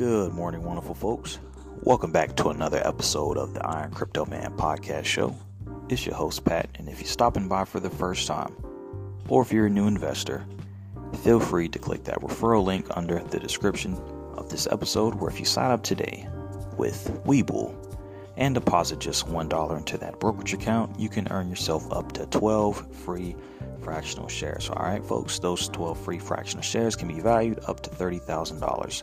Good morning, wonderful folks. Welcome back to another episode of the Iron Crypto Man podcast show. It's your host, Pat, and if you're stopping by for the first time, or if you're a new investor, feel free to click that referral link under the description of this episode, where if you sign up today with Webull and deposit just $1 into that brokerage account, you can earn yourself up to 12 free fractional shares. All right, folks, those 12 free fractional shares can be valued up to $30,000.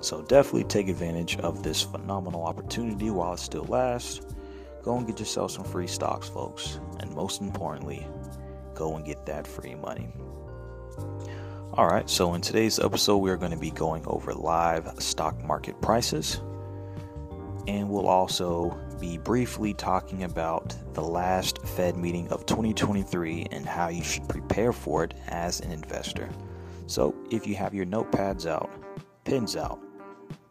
So definitely take advantage of this phenomenal opportunity while it still lasts. Go and get yourself some free stocks, folks. And most importantly, go and get that free money. All right, so in today's episode, we're going to be going over live stock market prices. And we'll also be briefly talking about the last Fed meeting of 2023 and how you should prepare for it as an investor. So, if you have your notepads out, pens out,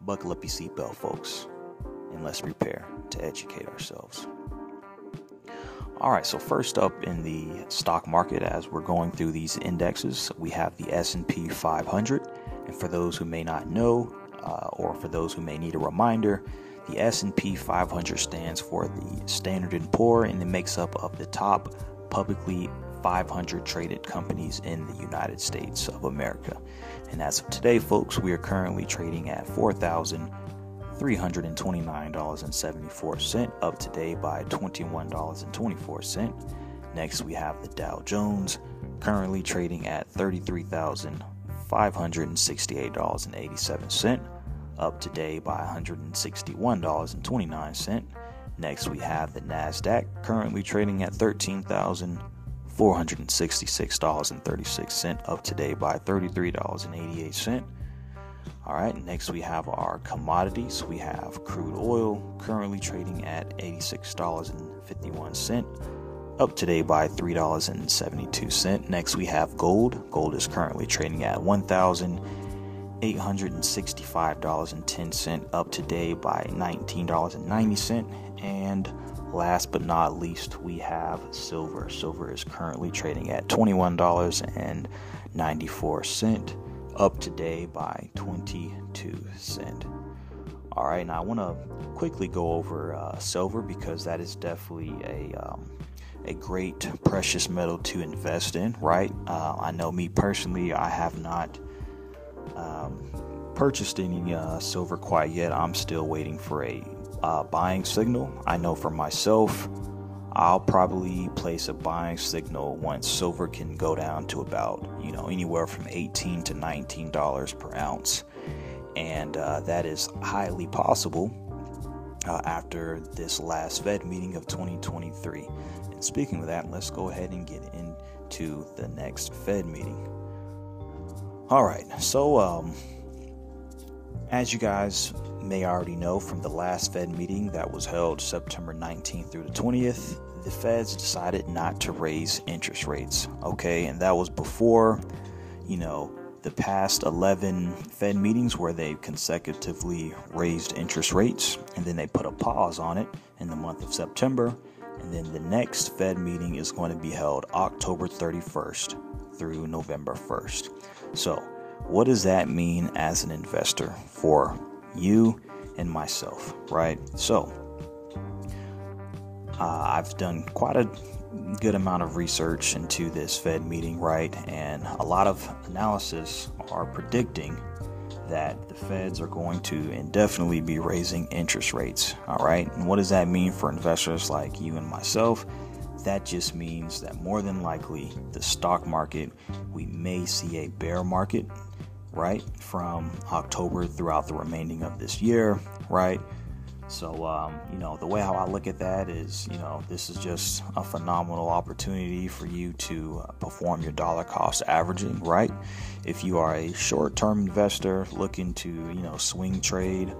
buckle up your seatbelt, folks, and let's prepare to educate ourselves. All right, so first up in the stock market as we're going through these indexes, we have the S&P 500. And for those who may not know uh, or for those who may need a reminder, the S&P 500 stands for the Standard & Poor and it makes up of the top publicly 500 traded companies in the United States of America. And as of today, folks, we are currently trading at $4,329.74, up today by $21.24. Next, we have the Dow Jones, currently trading at $33,568.87 up today by $161.29. Next, we have the NASDAQ, currently trading at $13,466.36, up today by $33.88. All right, next we have our commodities. We have crude oil, currently trading at $86.51, up today by $3.72. Next, we have gold. Gold is currently trading at 1000 $865.10 up today by $19.90 and last but not least we have silver. Silver is currently trading at $21.94 up today by 22 cent all right now i want to quickly go over uh, silver because that is definitely a um, a great precious metal to invest in right? Uh, i know me personally i have not um, purchased any uh, silver quite yet. I'm still waiting for a uh, buying signal. I know for myself, I'll probably place a buying signal once silver can go down to about you know anywhere from 18 to 19 dollars per ounce, and uh, that is highly possible uh, after this last Fed meeting of 2023. And speaking of that, let's go ahead and get into the next Fed meeting. All right, so um, as you guys may already know from the last Fed meeting that was held September 19th through the 20th, the Feds decided not to raise interest rates. Okay, and that was before, you know, the past 11 Fed meetings where they consecutively raised interest rates, and then they put a pause on it in the month of September. And then the next Fed meeting is going to be held October 31st through November 1st. So, what does that mean as an investor for you and myself, right? So, uh, I've done quite a good amount of research into this Fed meeting, right? And a lot of analysis are predicting that the feds are going to indefinitely be raising interest rates, all right? And what does that mean for investors like you and myself? That just means that more than likely the stock market, we may see a bear market, right, from October throughout the remaining of this year, right? So, um, you know, the way how I look at that is, you know, this is just a phenomenal opportunity for you to uh, perform your dollar cost averaging, right? If you are a short term investor looking to, you know, swing trade,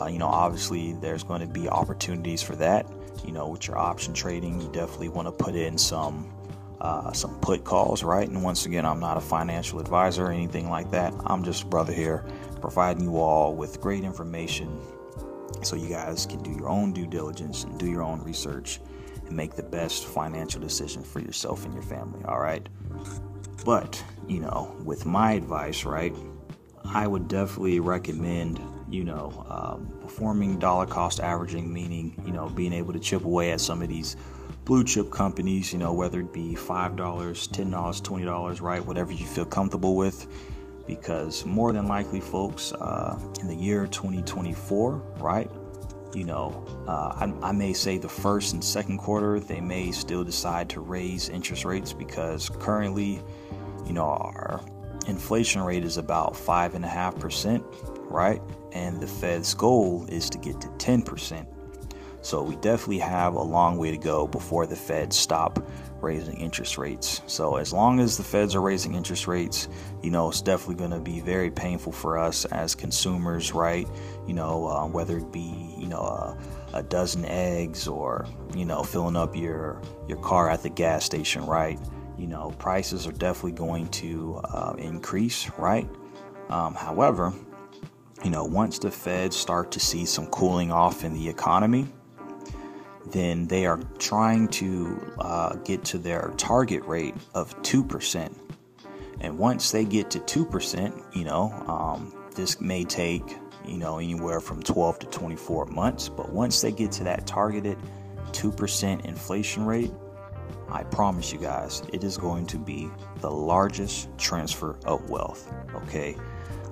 uh, you know, obviously there's going to be opportunities for that you know, with your option trading, you definitely want to put in some uh, some put calls, right? And once again, I'm not a financial advisor or anything like that. I'm just a brother here, providing you all with great information so you guys can do your own due diligence and do your own research and make the best financial decision for yourself and your family, all right? But, you know, with my advice, right, I would definitely recommend you know, um, performing dollar cost averaging, meaning, you know, being able to chip away at some of these blue chip companies, you know, whether it be $5, $10, $20, right? Whatever you feel comfortable with. Because more than likely, folks, uh, in the year 2024, right? You know, uh, I, I may say the first and second quarter, they may still decide to raise interest rates because currently, you know, our inflation rate is about 5.5%, right? And the Fed's goal is to get to 10%. So we definitely have a long way to go before the Fed stop raising interest rates. So as long as the Feds are raising interest rates, you know, it's definitely going to be very painful for us as consumers, right? You know, uh, whether it be, you know, a, a dozen eggs or, you know, filling up your your car at the gas station, right? You know, prices are definitely going to uh, increase, right? Um, however, you know, once the Feds start to see some cooling off in the economy, then they are trying to uh, get to their target rate of 2%. And once they get to 2%, you know, um, this may take, you know, anywhere from 12 to 24 months. But once they get to that targeted 2% inflation rate, I promise you guys, it is going to be the largest transfer of wealth. Okay.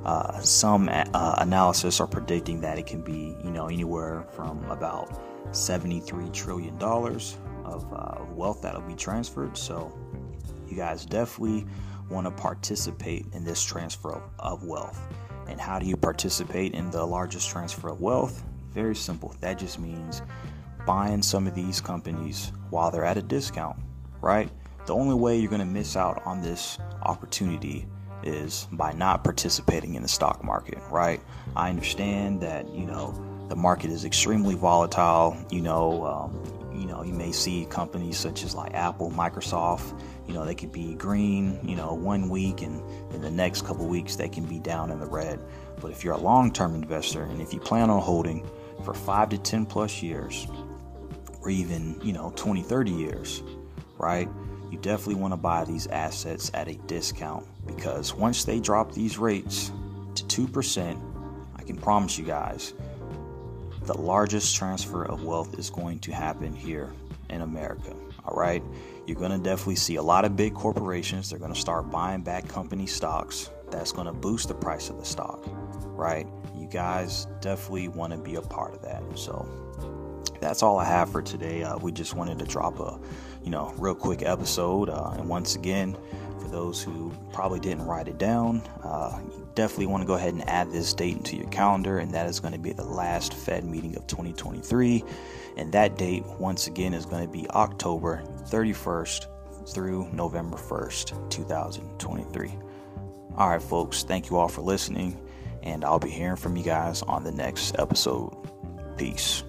Uh, some uh, analysis are predicting that it can be, you know, anywhere from about $73 trillion of uh, wealth that'll be transferred. So, you guys definitely want to participate in this transfer of, of wealth. And how do you participate in the largest transfer of wealth? Very simple. That just means buying some of these companies while they're at a discount, right? The only way you're going to miss out on this opportunity is by not participating in the stock market, right? I understand that, you know, the market is extremely volatile. You know, um, you know, you may see companies such as like Apple, Microsoft. You know, they could be green. You know, one week, and in the next couple weeks they can be down in the red. But if you're a long-term investor, and if you plan on holding for five to ten plus years, or even you know 20, 30 years, right? You definitely want to buy these assets at a discount because once they drop these rates to two percent, I can promise you guys the largest transfer of wealth is going to happen here in America. All right. You're going to definitely see a lot of big corporations. They're going to start buying back company stocks. That's going to boost the price of the stock. Right. You guys definitely want to be a part of that. So that's all I have for today. Uh, we just wanted to drop a, you know, real quick episode. Uh, and once again, for those who probably didn't write it down, uh, definitely want to go ahead and add this date into your calendar, and that is going to be the last Fed meeting of 2023. And that date, once again, is going to be October 31st through November 1st, 2023. All right, folks, thank you all for listening, and I'll be hearing from you guys on the next episode. Peace.